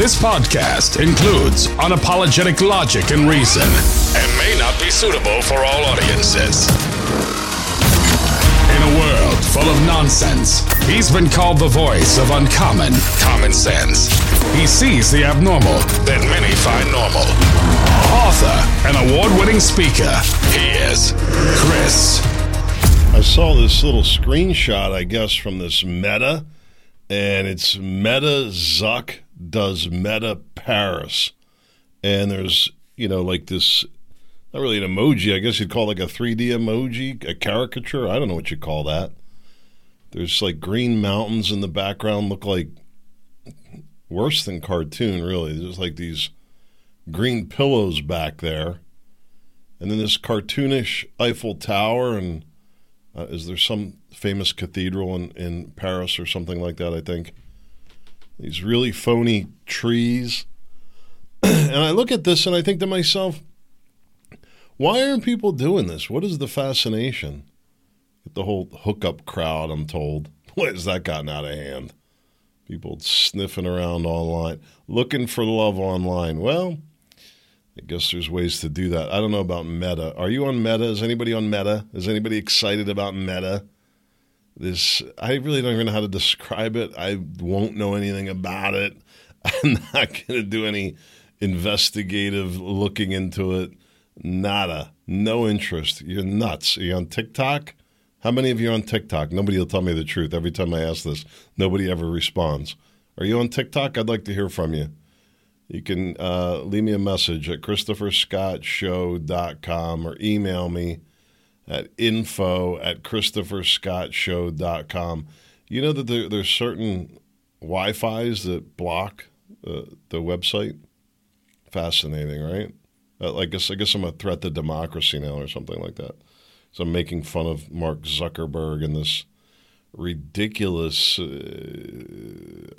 This podcast includes unapologetic logic and reason and may not be suitable for all audiences. In a world full of nonsense, he's been called the voice of uncommon common sense. He sees the abnormal that many find normal. Author and award winning speaker, he is Chris. I saw this little screenshot, I guess, from this Meta, and it's Meta Zuck does Meta Paris. And there's, you know, like this, not really an emoji, I guess you'd call like a 3D emoji, a caricature. I don't know what you call that. There's like green mountains in the background, look like worse than cartoon, really. There's like these green pillows back there. And then this cartoonish Eiffel Tower. And uh, is there some famous cathedral in, in Paris or something like that? I think. These really phony trees. and I look at this and I think to myself, why aren't people doing this? What is the fascination? The whole hookup crowd, I'm told. What has that gotten out of hand? People sniffing around online, looking for love online. Well, I guess there's ways to do that. I don't know about Meta. Are you on Meta? Is anybody on Meta? Is anybody excited about Meta? This I really don't even know how to describe it. I won't know anything about it. I'm not going to do any investigative looking into it. Nada. No interest. You're nuts. Are you on TikTok? How many of you are on TikTok? Nobody will tell me the truth. Every time I ask this, nobody ever responds. Are you on TikTok? I'd like to hear from you. You can uh, leave me a message at ChristopherScottShow.com or email me at info at ChristopherScottShow.com. You know that there, there's certain Wi Fi's that block uh, the website? Fascinating, right? Uh, I guess I guess I'm a threat to democracy now or something like that. So I'm making fun of Mark Zuckerberg and this ridiculous. Uh,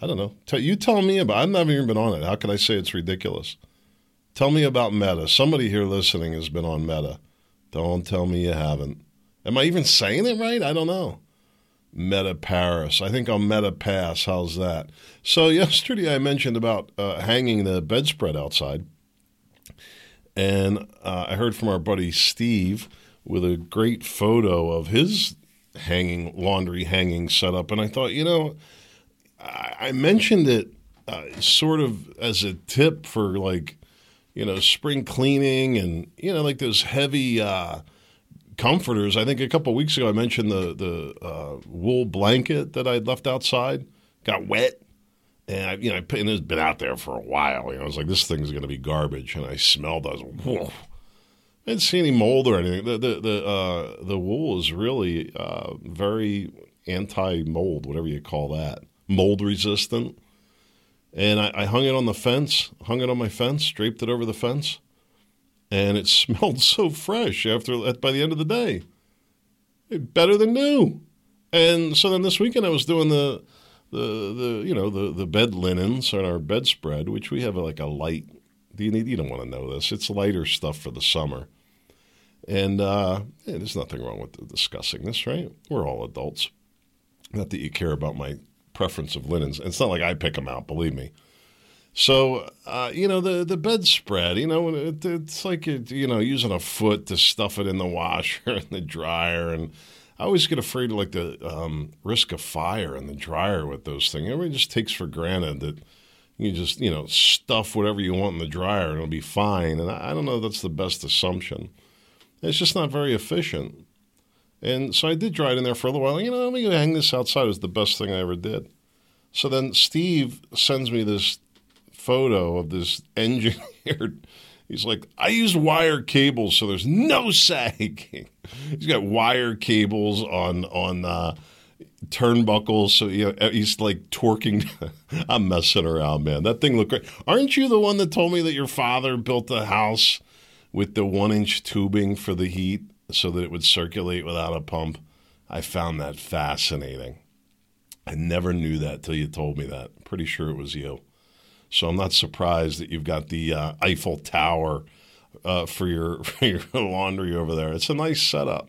I don't know. You tell me about. I've never even been on it. How can I say it's ridiculous? Tell me about Meta. Somebody here listening has been on Meta. Don't tell me you haven't. Am I even saying it right? I don't know. Meta Paris. I think I'll Meta Pass. How's that? So yesterday I mentioned about uh, hanging the bedspread outside, and uh, I heard from our buddy Steve with a great photo of his hanging laundry hanging setup, and I thought, you know, I, I mentioned it uh, sort of as a tip for like, you know, spring cleaning and you know, like those heavy. Uh, comforters. I think a couple weeks ago I mentioned the the uh, wool blanket that I'd left outside got wet, and I, you know, I, and it's been out there for a while. You know, I was like, this thing's going to be garbage, and I smelled. I was, whoa. I didn't see any mold or anything. The the the, uh, the wool is really uh, very anti mold, whatever you call that, mold resistant. And I, I hung it on the fence, hung it on my fence, draped it over the fence and it smelled so fresh after by the end of the day. Better than new. And so then this weekend I was doing the the the you know the the bed linens on our bedspread, which we have like a light. You need? You don't want to know this. It's lighter stuff for the summer. And uh, yeah, there's nothing wrong with discussing this, right? We're all adults. Not that you care about my preference of linens. It's not like I pick them out, believe me. So uh, you know the the bedspread, you know it, it's like it, you know using a foot to stuff it in the washer and the dryer, and I always get afraid of like the um, risk of fire in the dryer with those things. Everybody just takes for granted that you just you know stuff whatever you want in the dryer and it'll be fine, and I, I don't know that's the best assumption. It's just not very efficient. And so I did dry it in there for a little while. You know, let me hang this outside. It was the best thing I ever did. So then Steve sends me this photo of this engineered. He's like, I use wire cables, so there's no sagging. He's got wire cables on on uh, turnbuckles, so you know, he's like torquing. I'm messing around, man. That thing looked great. Aren't you the one that told me that your father built a house with the one inch tubing for the heat so that it would circulate without a pump? I found that fascinating. I never knew that till you told me that. Pretty sure it was you. So I'm not surprised that you've got the uh, Eiffel Tower uh, for your for your laundry over there. It's a nice setup.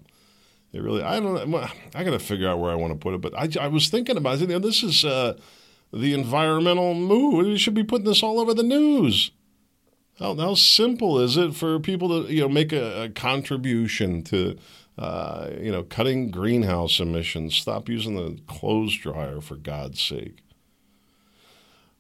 It really. I don't. I got to figure out where I want to put it. But I, I was thinking about it. This is uh, the environmental move. We should be putting this all over the news. How, how simple is it for people to you know make a, a contribution to uh, you know cutting greenhouse emissions? Stop using the clothes dryer for God's sake.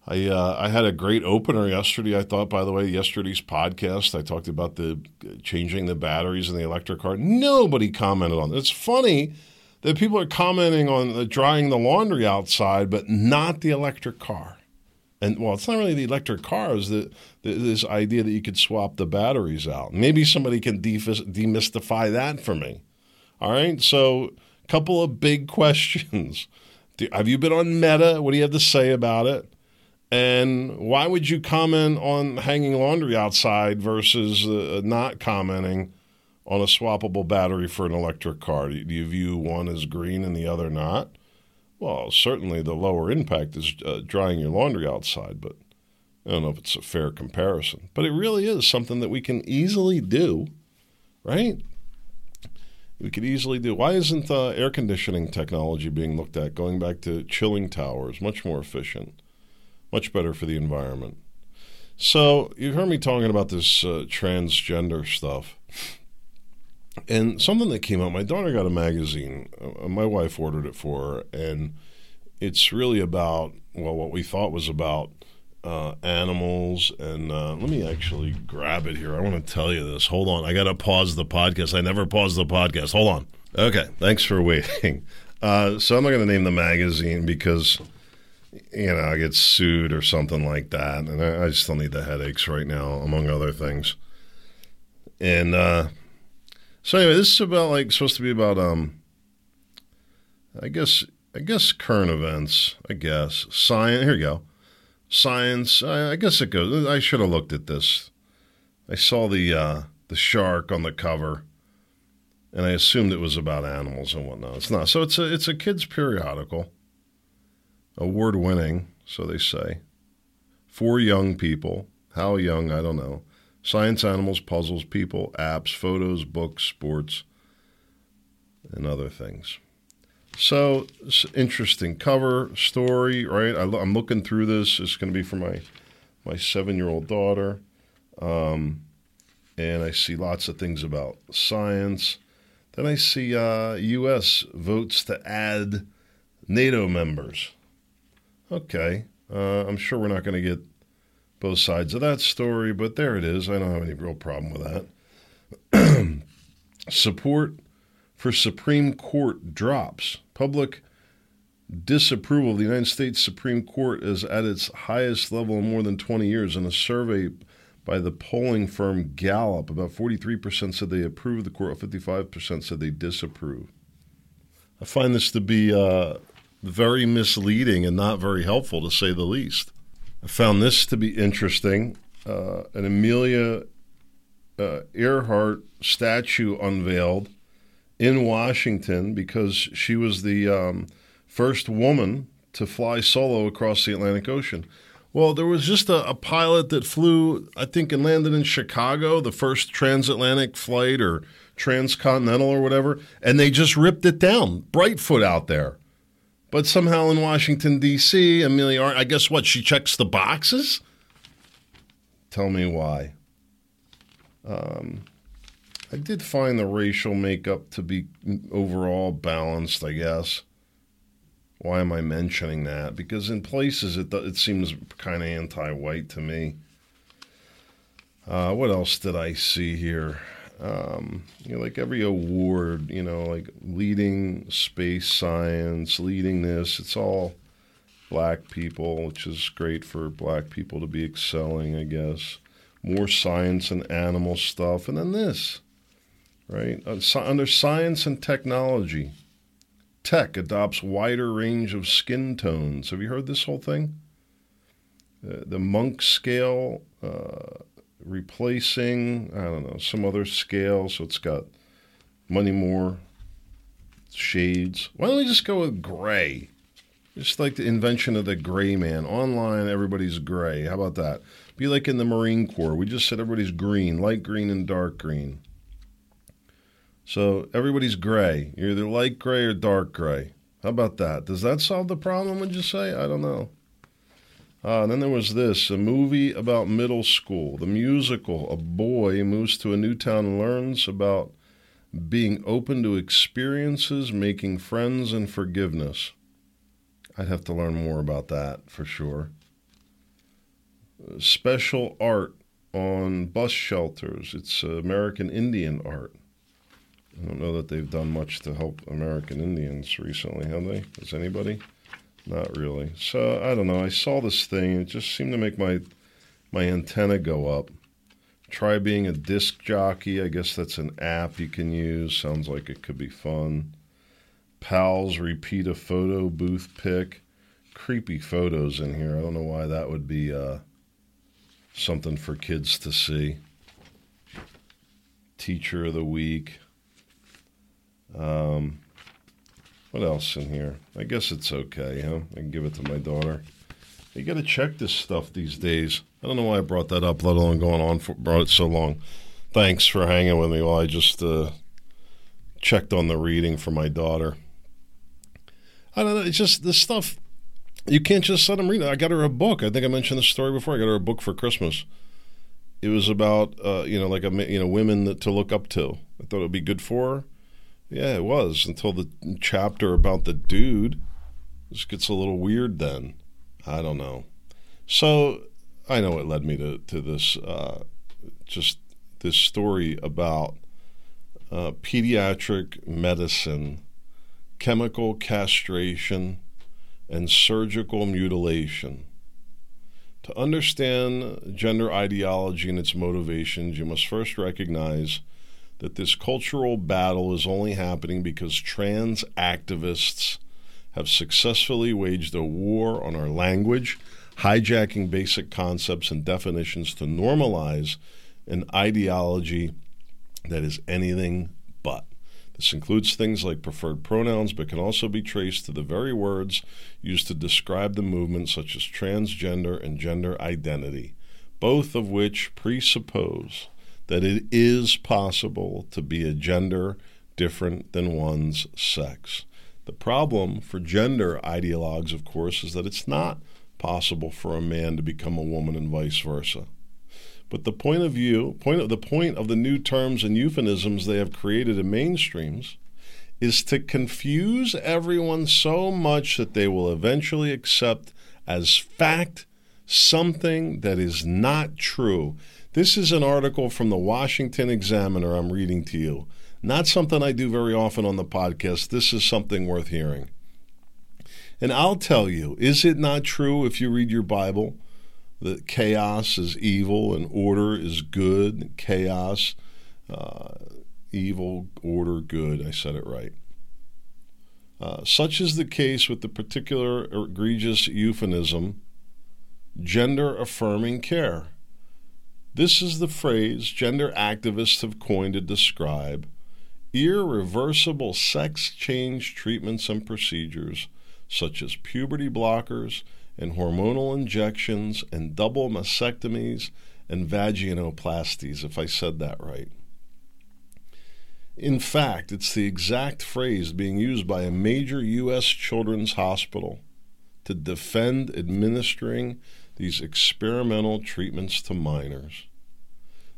I uh, I had a great opener yesterday. I thought, by the way, yesterday's podcast I talked about the changing the batteries in the electric car. Nobody commented on it. It's funny that people are commenting on the drying the laundry outside, but not the electric car. And well, it's not really the electric cars. the, this idea that you could swap the batteries out. Maybe somebody can demystify that for me. All right, so a couple of big questions. Do, have you been on Meta? What do you have to say about it? And why would you comment on hanging laundry outside versus uh, not commenting on a swappable battery for an electric car? Do you view one as green and the other not? Well, certainly the lower impact is uh, drying your laundry outside, but I don't know if it's a fair comparison. But it really is something that we can easily do, right? We could easily do. Why isn't uh, air conditioning technology being looked at? Going back to chilling towers, much more efficient much better for the environment. So you've heard me talking about this uh, transgender stuff. And something that came out, my daughter got a magazine. Uh, my wife ordered it for her, and it's really about well, what we thought was about uh, animals. And uh, let me actually grab it here. I want to tell you this. Hold on, I got to pause the podcast. I never pause the podcast. Hold on. Okay, thanks for waiting. Uh, so I'm not going to name the magazine because you know, I get sued or something like that. And I, I still need the headaches right now, among other things. And uh, so anyway, this is about like supposed to be about um, I guess I guess current events. I guess science. Here you go, science. I, I guess it goes. I should have looked at this. I saw the uh, the shark on the cover, and I assumed it was about animals and whatnot. It's not. So it's a it's a kids periodical award winning, so they say, for young people. How young, I don't know. Science, animals, puzzles, people, apps, photos, books, sports, and other things. So, interesting cover story, right? I, am looking through this. It's going to be for my my seven year old daughter, um, and I see lots of things about science. Then I see uh, U.S. votes to add NATO members. Okay, uh, I'm sure we're not going to get both sides of that story, but there it is. I don't have any real problem with that. Support for Supreme Court drops. Public disapproval of the United States Supreme Court is at its highest level in more than 20 years. In a survey by the polling firm Gallup, about 43% said they approve the court, 55% said they disapprove. I find this to be uh, very misleading and not very helpful, to say the least. I found this to be interesting. Uh, an Amelia uh, Earhart statue unveiled in Washington because she was the um, first woman to fly solo across the Atlantic Ocean. Well, there was just a, a, pilot that flew, I think, and landed in Chicago, the first transatlantic flight or transcontinental or whatever, and they just ripped it down. Brightfoot out there. But somehow in Washington, D.C., Amelia, I guess what? She checks the boxes? Tell me why. Um, I did find the racial makeup to be overall balanced, I guess. Why am I mentioning that? Because in places it, it seems kind of anti white to me. Uh, what else did I see here? Um, you know, like every award, you know, like leading space science, leading this, it's all black people, which is great for black people to be excelling, I guess. More science and animal stuff. And then this, right? Under science and technology, tech adopts wider range of skin tones. Have you heard this whole thing? Uh, the Monk scale. Uh, replacing, I don't know, some other scale. So it's got money more shades. Why don't we just go with gray? Just like the invention of the gray man. Online, everybody's gray. How about that? Be like in the Marine Corps. We just said everybody's green, light green and dark green. So everybody's gray. You're either light gray or dark gray. How about that? Does that solve the problem, would you say? I don't know. Uh, and then there was this a movie about middle school, the musical. A boy moves to a new town and learns about being open to experiences, making friends, and forgiveness. I'd have to learn more about that for sure. Special art on bus shelters. It's American Indian art. I don't know that they've done much to help American Indians recently, have they? Has anybody? Not really. So I don't know. I saw this thing. It just seemed to make my my antenna go up. Try being a disc jockey. I guess that's an app you can use. Sounds like it could be fun. Pals repeat a photo booth pick. Creepy photos in here. I don't know why that would be uh, something for kids to see. Teacher of the week. Um, what else in here? I guess it's okay, huh? I can give it to my daughter. You got to check this stuff these days. I don't know why I brought that up, let alone going on for brought it so long. Thanks for hanging with me while I just uh, checked on the reading for my daughter. I don't know. It's just this stuff. You can't just let them read it. I got her a book. I think I mentioned this story before. I got her a book for Christmas. It was about uh, you know like a you know women that, to look up to. I thought it would be good for her. Yeah, it was until the chapter about the dude. This gets a little weird then. I don't know. So I know it led me to to this uh, just this story about uh, pediatric medicine, chemical castration, and surgical mutilation. To understand gender ideology and its motivations, you must first recognize that this cultural battle is only happening because trans activists have successfully waged a war on our language, hijacking basic concepts and definitions to normalize an ideology that is anything but. This includes things like preferred pronouns, but can also be traced to the very words used to describe the movement, such as transgender and gender identity, both of which presuppose that it is possible to be a gender different than one's sex. The problem for gender ideologues, of course, is that it's not possible for a man to become a woman and vice versa. But the point of view, point of the point of the new terms and euphemisms they have created in mainstreams is to confuse everyone so much that they will eventually accept as fact something that is not true. This is an article from the Washington Examiner I'm reading to you. Not something I do very often on the podcast. This is something worth hearing. And I'll tell you, is it not true if you read your Bible that chaos is evil and order is good? Chaos, uh, evil, order, good. I said it right. Uh, such is the case with the particular egregious euphemism gender affirming care. This is the phrase gender activists have coined to describe irreversible sex change treatments and procedures such as puberty blockers and hormonal injections and double mastectomies and vaginoplasties, if I said that right. In fact, it's the exact phrase being used by a major U.S. children's hospital to defend administering these experimental treatments to minors.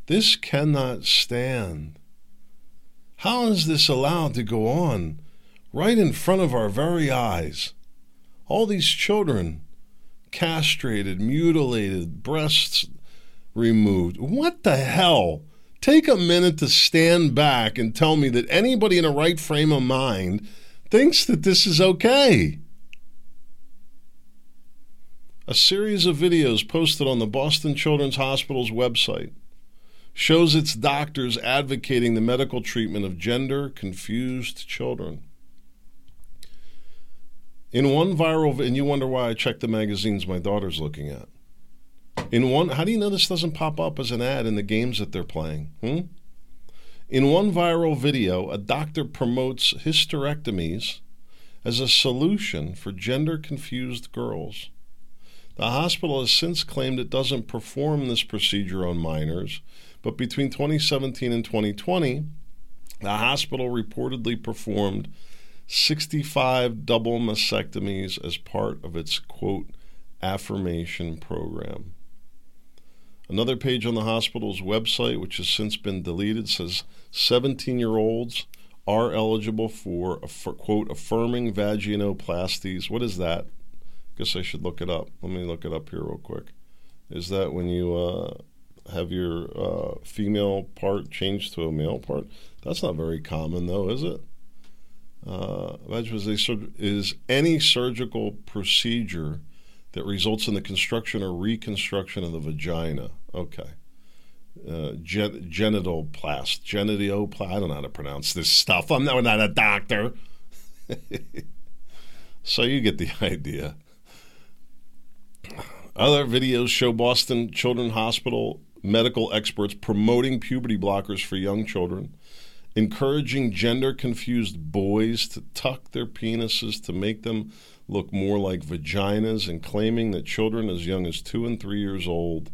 This cannot stand. How is this allowed to go on right in front of our very eyes? All these children castrated, mutilated, breasts removed. What the hell? Take a minute to stand back and tell me that anybody in a right frame of mind thinks that this is okay. A series of videos posted on the Boston Children's Hospital's website shows its doctors advocating the medical treatment of gender confused children. In one viral, and you wonder why I check the magazines my daughter's looking at. In one, how do you know this doesn't pop up as an ad in the games that they're playing? Hmm? In one viral video, a doctor promotes hysterectomies as a solution for gender confused girls. The hospital has since claimed it doesn't perform this procedure on minors, but between 2017 and 2020, the hospital reportedly performed 65 double mastectomies as part of its quote affirmation program. Another page on the hospital's website, which has since been deleted, says 17 year olds are eligible for, for, quote, affirming vaginoplasties. What is that? Guess I should look it up. Let me look it up here real quick. Is that when you uh, have your uh, female part changed to a male part? That's not very common, though, is it? Uh, is any surgical procedure that results in the construction or reconstruction of the vagina. Okay. Uh, gen- genital plast, genitioplast. I don't know how to pronounce this stuff. I'm not, not a doctor. so you get the idea. Other videos show Boston Children's Hospital medical experts promoting puberty blockers for young children, encouraging gender confused boys to tuck their penises to make them look more like vaginas and claiming that children as young as two and three years old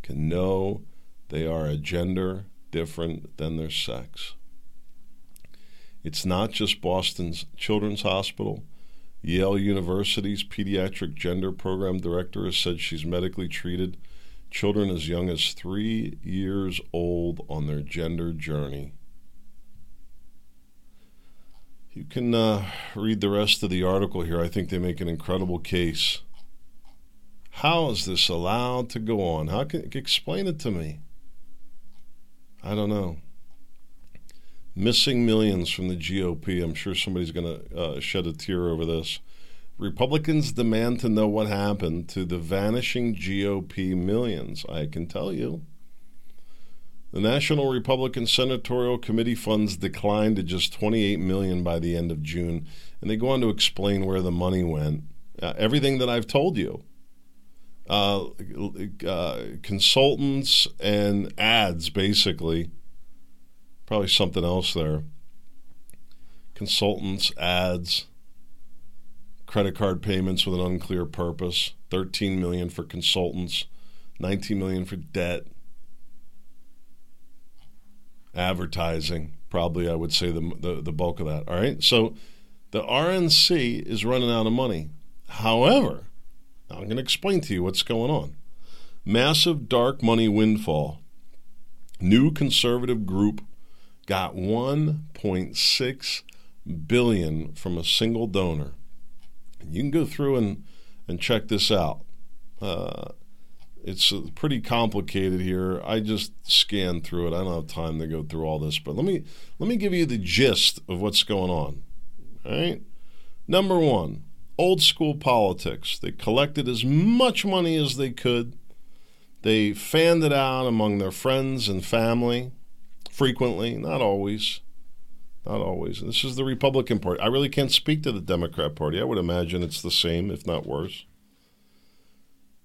can know they are a gender different than their sex. It's not just Boston's Children's Hospital. Yale University's pediatric gender program director has said she's medically treated children as young as three years old on their gender journey. You can uh, read the rest of the article here. I think they make an incredible case. How is this allowed to go on? How can explain it to me? I don't know. Missing millions from the GOP. I'm sure somebody's going to uh, shed a tear over this. Republicans demand to know what happened to the vanishing GOP millions. I can tell you. The National Republican Senatorial Committee funds declined to just 28 million by the end of June, and they go on to explain where the money went. Uh, everything that I've told you. Uh, uh, consultants and ads, basically. Probably something else there. Consultants, ads, credit card payments with an unclear purpose. 13 million for consultants, 19 million for debt advertising, probably I would say the, the, the bulk of that. All right. So the RNC is running out of money. However, I'm going to explain to you what's going on. Massive dark money windfall. New conservative group got 1.6 billion from a single donor. You can go through and, and check this out. Uh, it's pretty complicated here. I just scanned through it. I don't have time to go through all this, but let me let me give you the gist of what's going on. All right. Number one, old school politics. They collected as much money as they could. They fanned it out among their friends and family, frequently, not always. Not always. This is the Republican Party. I really can't speak to the Democrat Party. I would imagine it's the same, if not worse.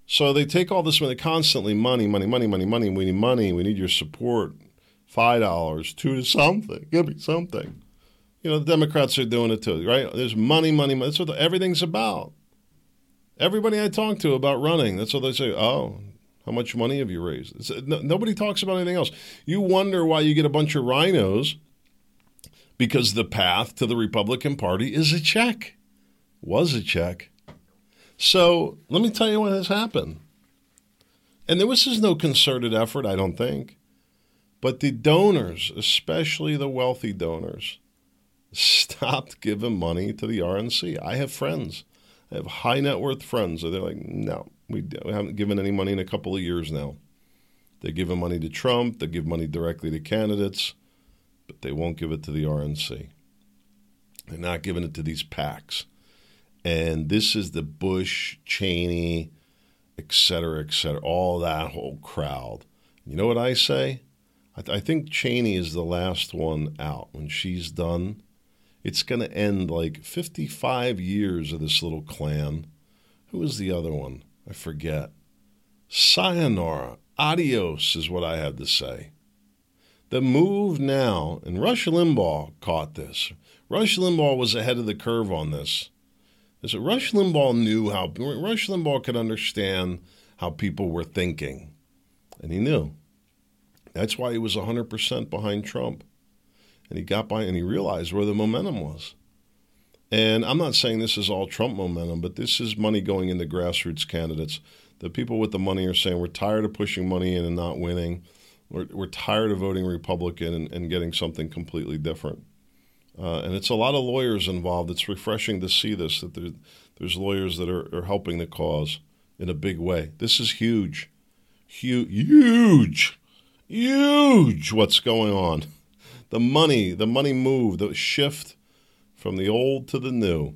So they take all this money constantly money, money, money, money, money. We need money. We need your support. Five dollars, two to something. Give me something. You know, the Democrats are doing it too, right? There's money, money, money. That's what everything's about. Everybody I talk to about running, that's what they say. Oh, how much money have you raised? Uh, no, nobody talks about anything else. You wonder why you get a bunch of RINOs because the path to the Republican Party is a check, was a check. So let me tell you what has happened. And there was no concerted effort, I don't think. But the donors, especially the wealthy donors, stopped giving money to the RNC. I have friends. I have high net worth friends. And They're like, no, we haven't given any money in a couple of years now. They give money to Trump, they give money directly to candidates, but they won't give it to the RNC. They're not giving it to these PACs and this is the Bush, Cheney, et cetera, et cetera, all that whole crowd. You know what I say? I, th- I think Cheney is the last one out. When she's done, it's going to end like 55 years of this little clan. Who is the other one? I forget. Sayonara. Adios is what I had to say. The move now, and Rush Limbaugh caught this. Rush Limbaugh was ahead of the curve on this is that Rush Limbaugh knew how Rush Limbaugh could understand how people were thinking, and he knew. That's why he was 100% behind Trump. And he got by and he realized where the momentum was. And I'm not saying this is all Trump momentum, but this is money going into grassroots candidates. The people with the money are saying we're tired of pushing money in and not winning. We're, we're tired of voting Republican and, and getting something completely different. Uh, and it's a lot of lawyers involved. It's refreshing to see this that there, there's lawyers that are, are helping the cause in a big way. This is huge, huge, huge, huge. What's going on? The money, the money move, the shift from the old to the new.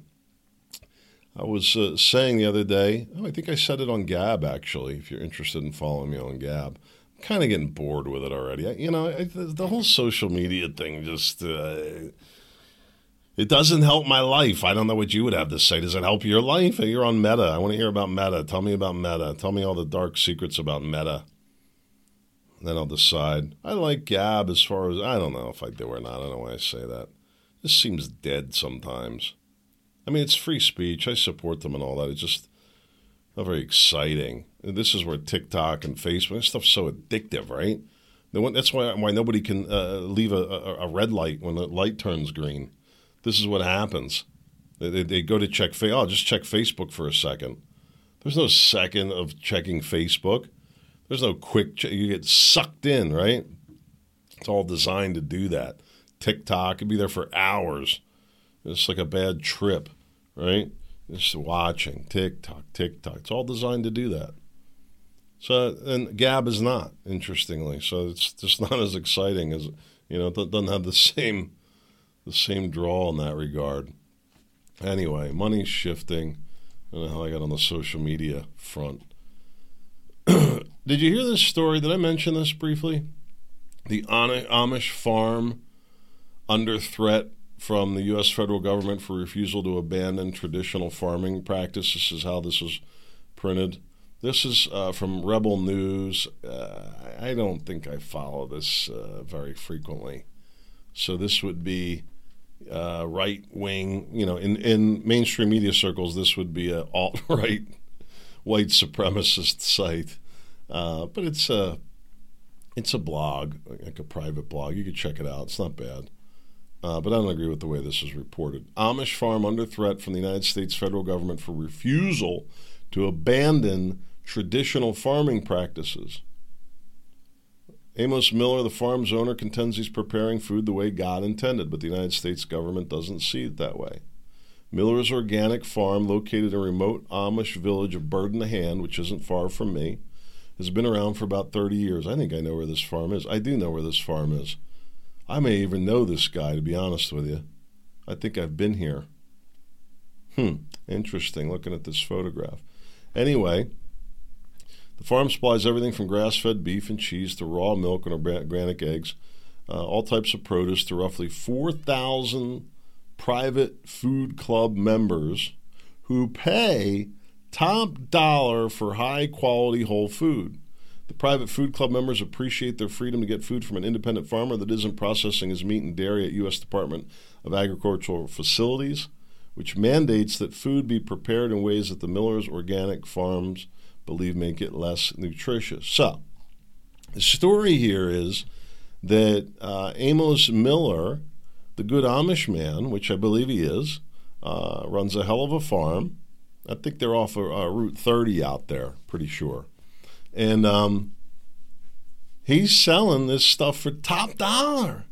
I was uh, saying the other day, oh, I think I said it on Gab actually. If you're interested in following me on Gab, I'm kind of getting bored with it already. I, you know, I, the whole social media thing just. Uh, it doesn't help my life. I don't know what you would have to say. Does it help your life? You're on Meta. I want to hear about Meta. Tell me about Meta. Tell me all the dark secrets about Meta. then I'll decide. I like Gab as far as I don't know if I do or not. I don't know why I say that. This seems dead sometimes. I mean, it's free speech. I support them and all that. It's just not very exciting. This is where TikTok and Facebook stuff's so addictive, right? That's why why nobody can uh, leave a, a, red light when the light turns green this is what happens. They, they go to check, oh, just check Facebook for a second. There's no second of checking Facebook. There's no quick, check. you get sucked in, right? It's all designed to do that. TikTok could be there for hours. It's like a bad trip, right? Just watching TikTok, TikTok. It's all designed to do that. So, and Gab is not, interestingly. So it's just not as exciting as, you know, it doesn't have the same the same draw in that regard. Anyway, money's shifting. I don't know how I got on the social media front. Did you hear this story? Did I mention this briefly? The Amish farm under threat from the U.S. federal government for refusal to abandon traditional farming practice. This is how this was printed. This is uh, from Rebel News. Uh, I don't think I follow this uh, very frequently. So this would be uh, right wing, you know, in, in mainstream media circles, this would be an alt right white supremacist site. Uh, but it's a it's a blog, like a private blog. You could check it out. It's not bad. Uh, but I don't agree with the way this is reported. Amish farm under threat from the United States federal government for refusal to abandon traditional farming practices. Amos Miller, the farm's owner, contends he's preparing food the way God intended, but the United States government doesn't see it that way. Miller's organic farm, located in a remote Amish village of Bird in the Hand, which isn't far from me, has been around for about 30 years. I think I know where this farm is. I do know where this farm is. I may even know this guy, to be honest with you. I think I've been here. Hmm, interesting looking at this photograph. Anyway, the farm supplies everything from grass fed beef and cheese to raw milk and organic eggs, uh, all types of produce to roughly 4,000 private food club members who pay top dollar for high quality whole food. The private food club members appreciate their freedom to get food from an independent farmer that isn't processing his meat and dairy at U.S. Department of Agricultural facilities, which mandates that food be prepared in ways that the Miller's organic farms believe make it less nutritious. So, the story here is that uh, Amos Miller, the good Amish man, which I believe he is, uh, runs a hell of a farm. I think they're off of, uh, Route 30 out there, pretty sure. And um, he's selling this stuff for top dollar.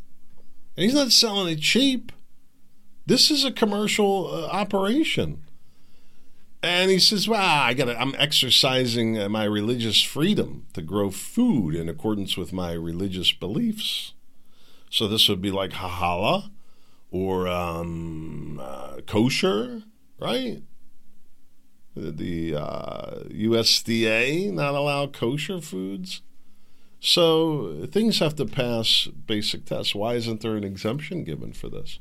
And he's not selling it cheap. This is a commercial uh, operation. And he says, "Well, I got I'm exercising uh, my religious freedom to grow food in accordance with my religious beliefs. So this would be like halal or um, uh, kosher, right? The uh, USDA not allow kosher foods. So things have to pass basic tests. Why isn't there an exemption given for this?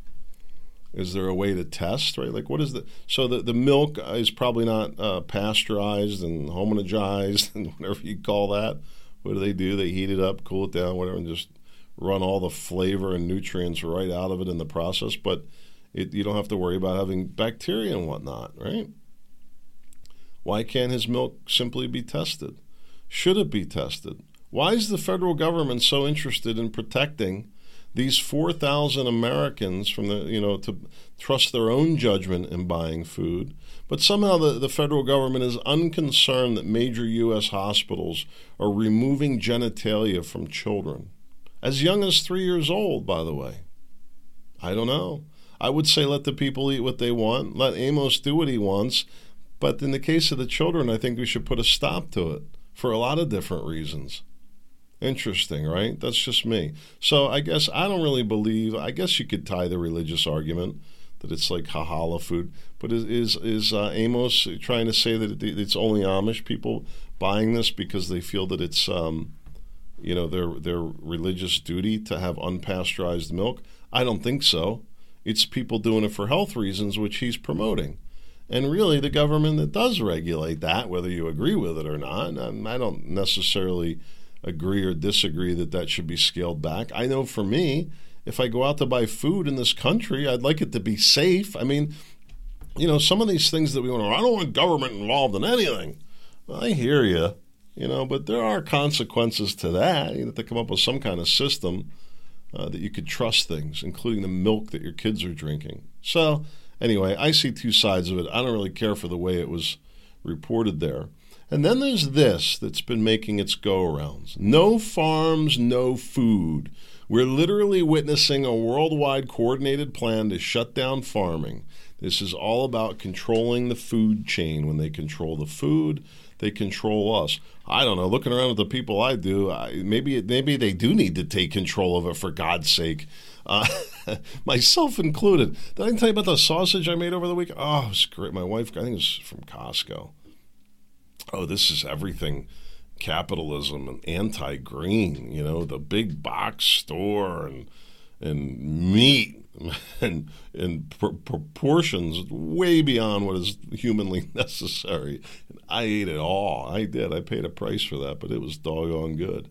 Is there a way to test, right? Like, what is the so the, the milk is probably not uh, pasteurized and homogenized and whatever you call that. What do they do? They heat it up, cool it down, whatever, and just run all the flavor and nutrients right out of it in the process. But it, you don't have to worry about having bacteria and whatnot, right? Why can't his milk simply be tested? Should it be tested? Why is the federal government so interested in protecting these 4,000 Americans from the, you know, to trust their own judgment in buying food. But somehow the, the federal government is unconcerned that major U.S. hospitals are removing genitalia from children. As young as three years old, by the way. I don't know. I would say let the people eat what they want, let Amos do what he wants. But in the case of the children, I think we should put a stop to it for a lot of different reasons. Interesting, right? That's just me. So I guess I don't really believe. I guess you could tie the religious argument that it's like halal food. But is is, is uh, Amos trying to say that it's only Amish people buying this because they feel that it's um, you know their their religious duty to have unpasteurized milk? I don't think so. It's people doing it for health reasons, which he's promoting. And really, the government that does regulate that, whether you agree with it or not, and I don't necessarily agree or disagree that that should be scaled back. I know for me, if I go out to buy food in this country, I'd like it to be safe. I mean, you know, some of these things that we want I don't want government involved in anything. Well, I hear you, you know, but there are consequences to that. You have to come up with some kind of system uh, that you could trust things, including the milk that your kids are drinking. So, anyway, I see two sides of it. I don't really care for the way it was reported there. And then there's this that's been making its go arounds no farms, no food. We're literally witnessing a worldwide coordinated plan to shut down farming. This is all about controlling the food chain. When they control the food, they control us. I don't know. Looking around at the people I do, I, maybe maybe they do need to take control of it for God's sake, uh, myself included. Did I tell you about the sausage I made over the week? Oh, it was great. My wife, I think it was from Costco. Oh, this is everything capitalism and anti-green. You know, the big box store and and meat and in pr- proportions way beyond what is humanly necessary. And I ate it all. I did. I paid a price for that, but it was doggone good.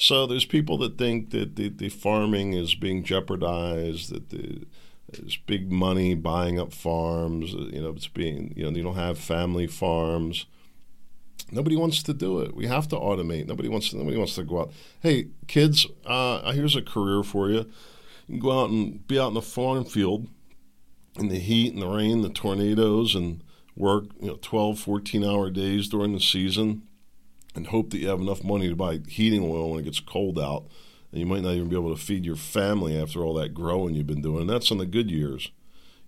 So there's people that think that the, the farming is being jeopardized, that the, there's big money buying up farms. You know, it's being you know you don't have family farms. Nobody wants to do it. We have to automate. Nobody wants to. Nobody wants to go out. Hey, kids, uh, here's a career for you you can go out and be out in the farm field in the heat and the rain, the tornadoes, and work you know 12, 14 hour days during the season and hope that you have enough money to buy heating oil when it gets cold out. And you might not even be able to feed your family after all that growing you've been doing. And that's in the good years.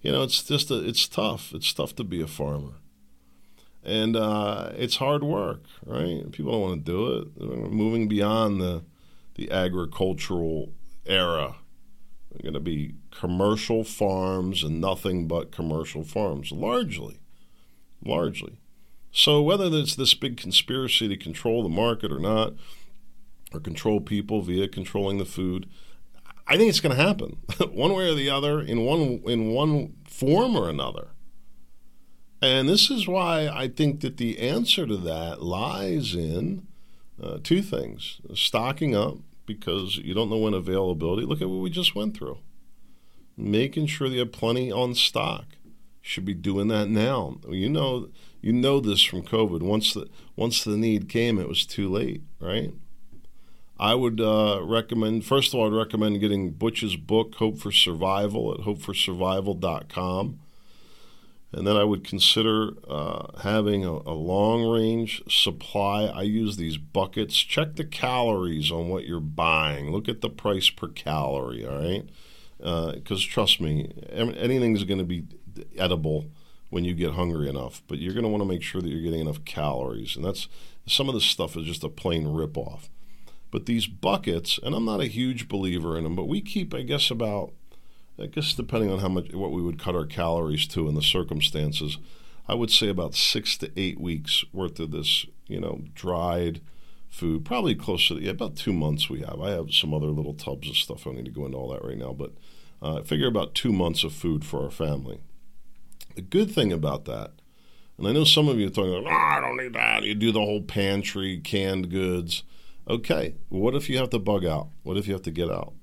You know, it's just a, it's tough. It's tough to be a farmer, and uh, it's hard work, right? People don't want to do it. We're moving beyond the the agricultural era they're going to be commercial farms and nothing but commercial farms, largely. Largely. So, whether it's this big conspiracy to control the market or not, or control people via controlling the food, I think it's going to happen one way or the other, in one in one form or another. And this is why I think that the answer to that lies in uh, two things: stocking up because you don't know when availability. Look at what we just went through. Making sure you have plenty on stock. Should be doing that now. You know, you know this from COVID. Once the once the need came, it was too late, right? I would uh, recommend, first of all, I'd recommend getting Butch's book, Hope for Survival, at hopeforsurvival.com. And then I would consider uh, having a, a long range supply. I use these buckets. Check the calories on what you're buying. Look at the price per calorie, all right? Because uh, trust me, anything's going to be edible when you get hungry enough, but you're going to want to make sure that you're getting enough calories. And that's some of this stuff is just a plain ripoff. But these buckets, and I'm not a huge believer in them, but we keep, I guess, about I guess depending on how much what we would cut our calories to in the circumstances, I would say about six to eight weeks worth of this, you know, dried food. Probably close to yeah, about two months we have. I have some other little tubs of stuff. I don't need to go into all that right now, but uh, I figure about two months of food for our family. The good thing about that, and I know some of you are talking, oh, I don't need that. You do the whole pantry, canned goods. Okay, what if you have to bug out? What if you have to get out?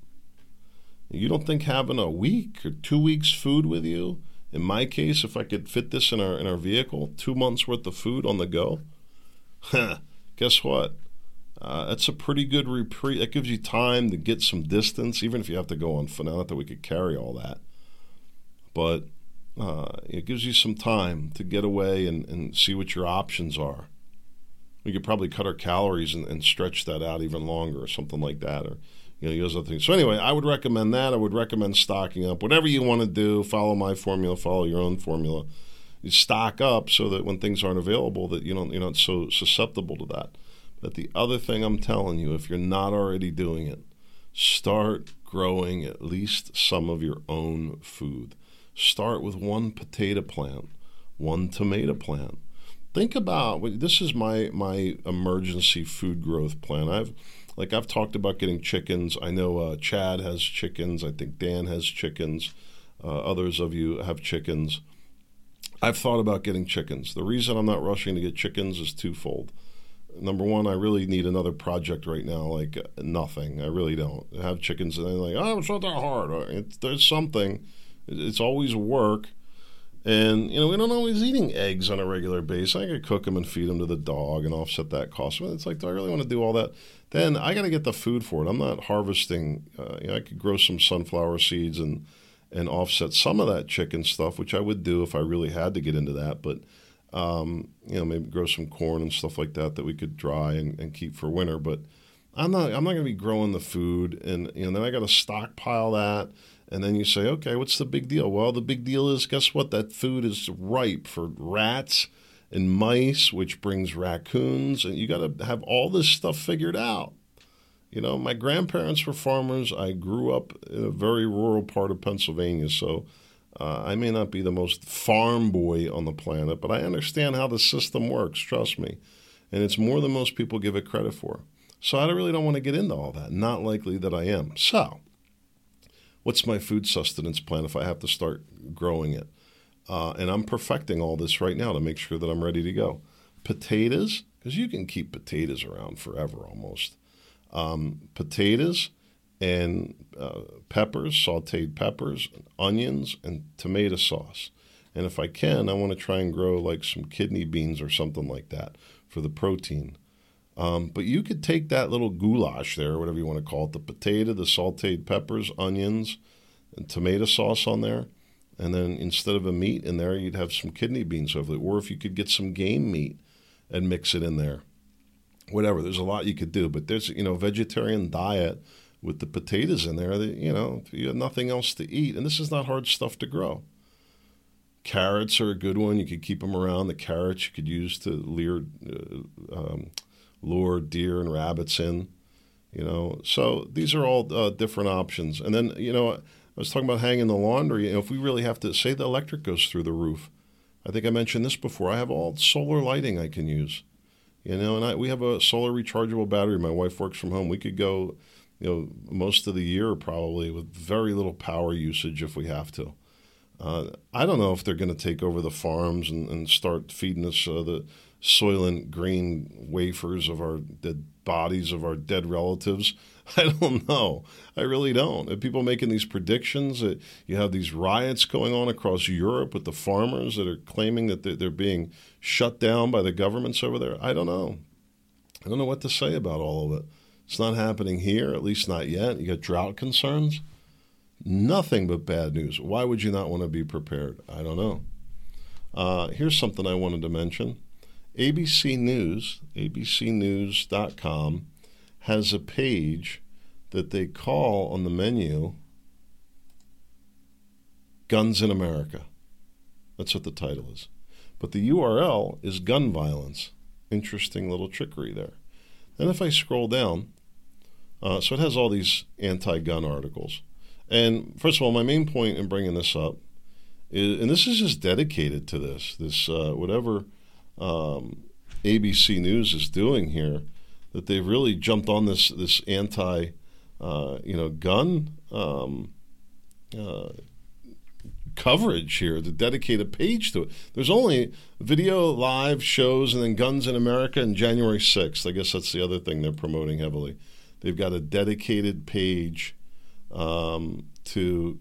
You don't think having a week or two weeks food with you? In my case, if I could fit this in our in our vehicle, two months worth of food on the go, guess what? Uh, that's a pretty good reprieve. That gives you time to get some distance, even if you have to go on foot. Not that we could carry all that, but uh, it gives you some time to get away and, and see what your options are. We could probably cut our calories and, and stretch that out even longer, or something like that, or you know, use other things. So anyway, I would recommend that. I would recommend stocking up. Whatever you want to do, follow my formula, follow your own formula. You stock up so that when things aren't available, that you don't you're not so susceptible to that. But the other thing I'm telling you, if you're not already doing it, start growing at least some of your own food. Start with one potato plant, one tomato plant. Think about this is my my emergency food growth plan. I've like I've talked about getting chickens. I know uh, Chad has chickens. I think Dan has chickens. Uh, others of you have chickens. I've thought about getting chickens. The reason I'm not rushing to get chickens is twofold. Number one, I really need another project right now, like nothing. I really don't I have chickens, and they're like, oh, it's not that hard. It's, there's something. It's always work. And, you know, we don't always eating eggs on a regular basis. I could cook them and feed them to the dog and offset that cost. But it's like, do I really want to do all that? Then I got to get the food for it. I'm not harvesting. Uh, you know, I could grow some sunflower seeds and and offset some of that chicken stuff, which I would do if I really had to get into that. But um, you know, maybe grow some corn and stuff like that that we could dry and, and keep for winter. But I'm not. I'm not going to be growing the food, and you know, then I got to stockpile that. And then you say, okay, what's the big deal? Well, the big deal is, guess what? That food is ripe for rats and mice, which brings raccoons, and you got to have all this stuff figured out. You know, my grandparents were farmers. I grew up in a very rural part of Pennsylvania, so uh, I may not be the most farm boy on the planet, but I understand how the system works, trust me. And it's more than most people give it credit for. So I really don't want to get into all that. Not likely that I am. So, what's my food sustenance plan if I have to start growing it? Uh, and I'm perfecting all this right now to make sure that I'm ready to go. Potatoes, because you can keep potatoes around forever almost. Um, potatoes and uh, peppers, sauteed peppers, onions, and tomato sauce. And if I can, I want to try and grow like some kidney beans or something like that for the protein. Um, but you could take that little goulash there, whatever you want to call it, the potato, the sauteed peppers, onions, and tomato sauce on there. And then instead of a meat in there, you'd have some kidney beans over it. Or if you could get some game meat and mix it in there. Whatever. There's a lot you could do. But there's, you know, vegetarian diet with the potatoes in there that, you know, you have nothing else to eat. And this is not hard stuff to grow. Carrots are a good one. You could keep them around. The carrots you could use to lure, uh, um, lure deer and rabbits in. You know, so these are all uh, different options. And then, you know, I was talking about hanging the laundry. You know, if we really have to say the electric goes through the roof, I think I mentioned this before. I have all solar lighting I can use. You know, and I, we have a solar rechargeable battery. My wife works from home. We could go, you know, most of the year probably with very little power usage if we have to. Uh, I don't know if they're going to take over the farms and, and start feeding us uh, the soylent green wafers of our dead bodies of our dead relatives. I don't know. I really don't. People making these predictions. That you have these riots going on across Europe with the farmers that are claiming that they're being shut down by the governments over there. I don't know. I don't know what to say about all of it. It's not happening here, at least not yet. You got drought concerns. Nothing but bad news. Why would you not want to be prepared? I don't know. Uh, here's something I wanted to mention. ABC News, abcnews.com, has a page that they call on the menu Guns in America. That's what the title is. But the URL is gun violence. Interesting little trickery there. Then if I scroll down, uh, so it has all these anti gun articles. And first of all, my main point in bringing this up is, and this is just dedicated to this, this uh, whatever um, ABC News is doing here, that they've really jumped on this this anti, uh, you know, gun um, uh, coverage here to dedicate a page to it. There's only video, live shows, and then Guns in America and January 6th. I guess that's the other thing they're promoting heavily. They've got a dedicated page um, to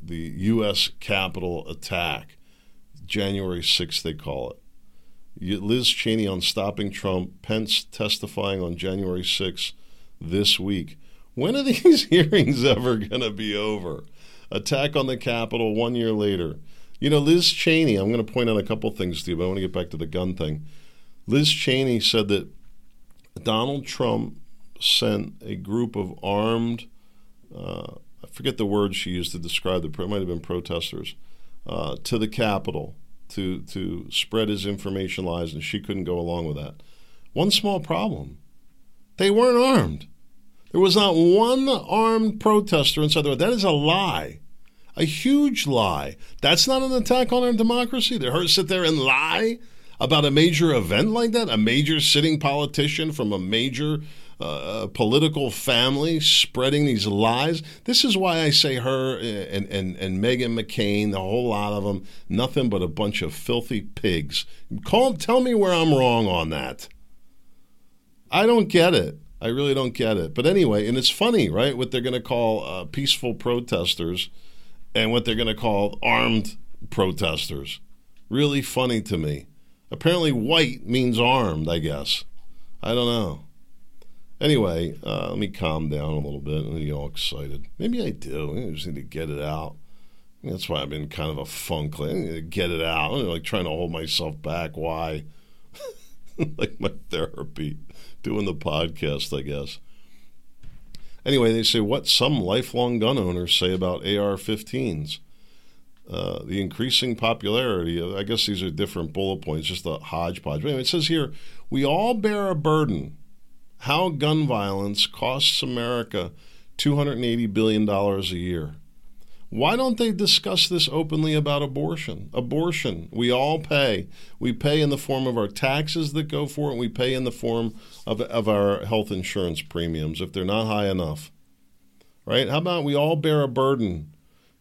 the U.S. Capitol attack, January 6th, they call it Liz Cheney on stopping Trump, Pence testifying on January 6th this week. When are these hearings ever going to be over? Attack on the Capitol one year later. You know, Liz Cheney, I'm going to point out a couple things to you, but I want to get back to the gun thing. Liz Cheney said that Donald Trump sent a group of armed, uh, I forget the word she used to describe the, it might have been protesters, uh, to the Capitol to, to spread his information lies, and she couldn't go along with that. One small problem they weren't armed. There was not one armed protester inside the. That is a lie. A huge lie. That's not an attack on our democracy. To her sit there and lie about a major event like that, a major sitting politician from a major uh, political family spreading these lies. This is why I say her and, and, and Meghan McCain, the whole lot of them, nothing but a bunch of filthy pigs. Call, tell me where I'm wrong on that. I don't get it. I really don't get it. But anyway, and it's funny, right? What they're going to call uh, peaceful protesters and what they're going to call armed protesters. Really funny to me. Apparently, white means armed, I guess. I don't know. Anyway, uh, let me calm down a little bit and get all excited. Maybe I do. I just need to get it out. That's why I've been kind of a funk. I need to get it out. I'm like trying to hold myself back. Why? like my therapy, doing the podcast, I guess. Anyway, they say what some lifelong gun owners say about AR 15s. Uh, the increasing popularity, of, I guess these are different bullet points, just a hodgepodge. But anyway, it says here we all bear a burden. How gun violence costs America $280 billion a year. Why don't they discuss this openly about abortion? Abortion, we all pay. We pay in the form of our taxes that go for it, we pay in the form of, of our health insurance premiums if they're not high enough. Right? How about we all bear a burden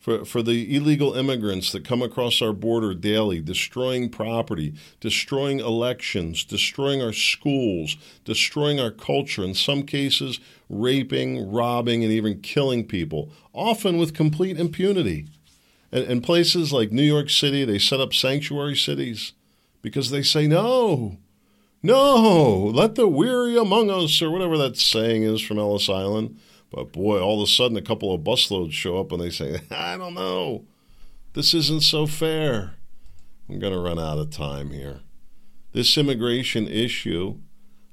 for, for the illegal immigrants that come across our border daily, destroying property, destroying elections, destroying our schools, destroying our culture, in some cases, raping, robbing, and even killing people, often with complete impunity. And in places like New York City, they set up sanctuary cities because they say, no, no, let the weary among us, or whatever that saying is from Ellis Island but boy, all of a sudden, a couple of busloads show up and they say, I don't know. This isn't so fair. I'm going to run out of time here. This immigration issue,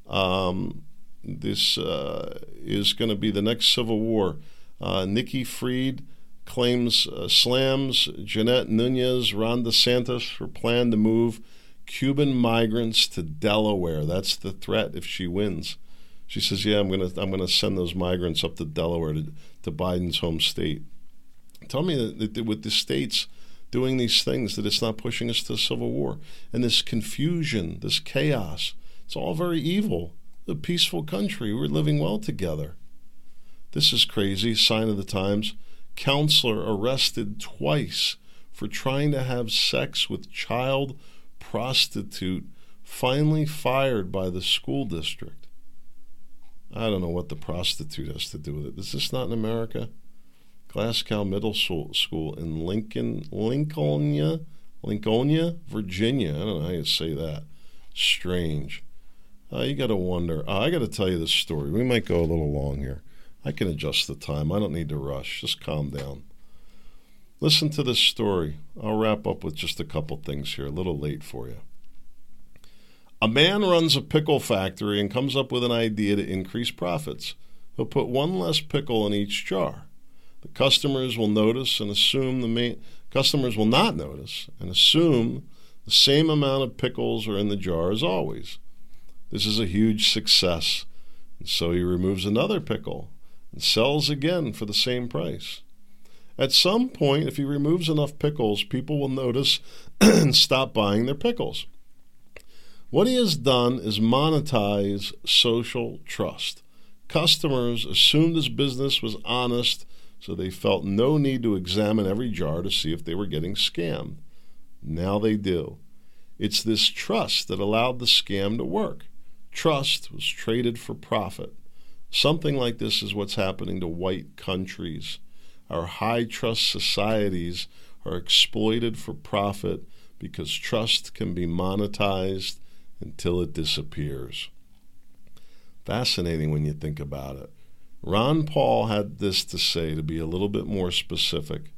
um, this uh, is going to be the next civil war. Uh, Nikki Fried claims uh, slams Jeanette Nunez, Ron DeSantis for plan to move Cuban migrants to Delaware. That's the threat if she wins. She says, "Yeah, I'm gonna I'm gonna send those migrants up to Delaware to, to Biden's home state." Tell me that, that with the states doing these things that it's not pushing us to civil war and this confusion, this chaos. It's all very evil. A peaceful country. We're living well together. This is crazy. Sign of the times. Counselor arrested twice for trying to have sex with child prostitute, finally fired by the school district. I don't know what the prostitute has to do with it. Is this not in America? Glasgow Middle School in Lincoln, Lincolnia, Lincolnia, Virginia. I don't know how you say that. Strange. Uh, you got to wonder. Uh, I got to tell you this story. We might go a little long here. I can adjust the time. I don't need to rush. Just calm down. Listen to this story. I'll wrap up with just a couple things here. A little late for you. A man runs a pickle factory and comes up with an idea to increase profits. He'll put one less pickle in each jar. The customers will notice and assume the main customers will not notice and assume the same amount of pickles are in the jar as always. This is a huge success. And so he removes another pickle and sells again for the same price. At some point, if he removes enough pickles, people will notice and stop buying their pickles. What he has done is monetize social trust. Customers assumed his business was honest, so they felt no need to examine every jar to see if they were getting scammed. Now they do. It's this trust that allowed the scam to work. Trust was traded for profit. Something like this is what's happening to white countries. Our high trust societies are exploited for profit because trust can be monetized until it disappears. Fascinating when you think about it. Ron Paul had this to say to be a little bit more specific.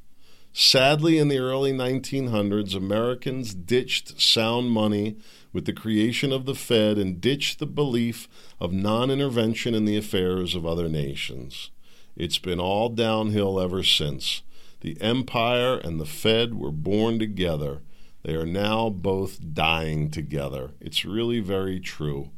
Sadly, in the early 1900s, Americans ditched sound money with the creation of the Fed and ditched the belief of non intervention in the affairs of other nations. It's been all downhill ever since. The empire and the Fed were born together. They are now both dying together. It's really very true.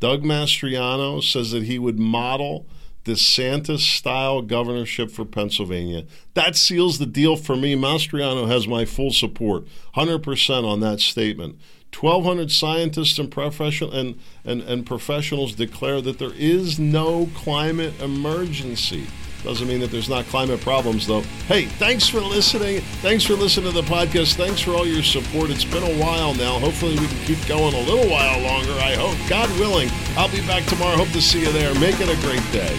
Doug Mastriano says that he would model DeSantis style governorship for Pennsylvania. That seals the deal for me. Mastriano has my full support, 100% on that statement. 1,200 scientists and, professional, and, and, and professionals declare that there is no climate emergency. Doesn't mean that there's not climate problems, though. Hey, thanks for listening. Thanks for listening to the podcast. Thanks for all your support. It's been a while now. Hopefully, we can keep going a little while longer. I hope. God willing, I'll be back tomorrow. Hope to see you there. Make it a great day.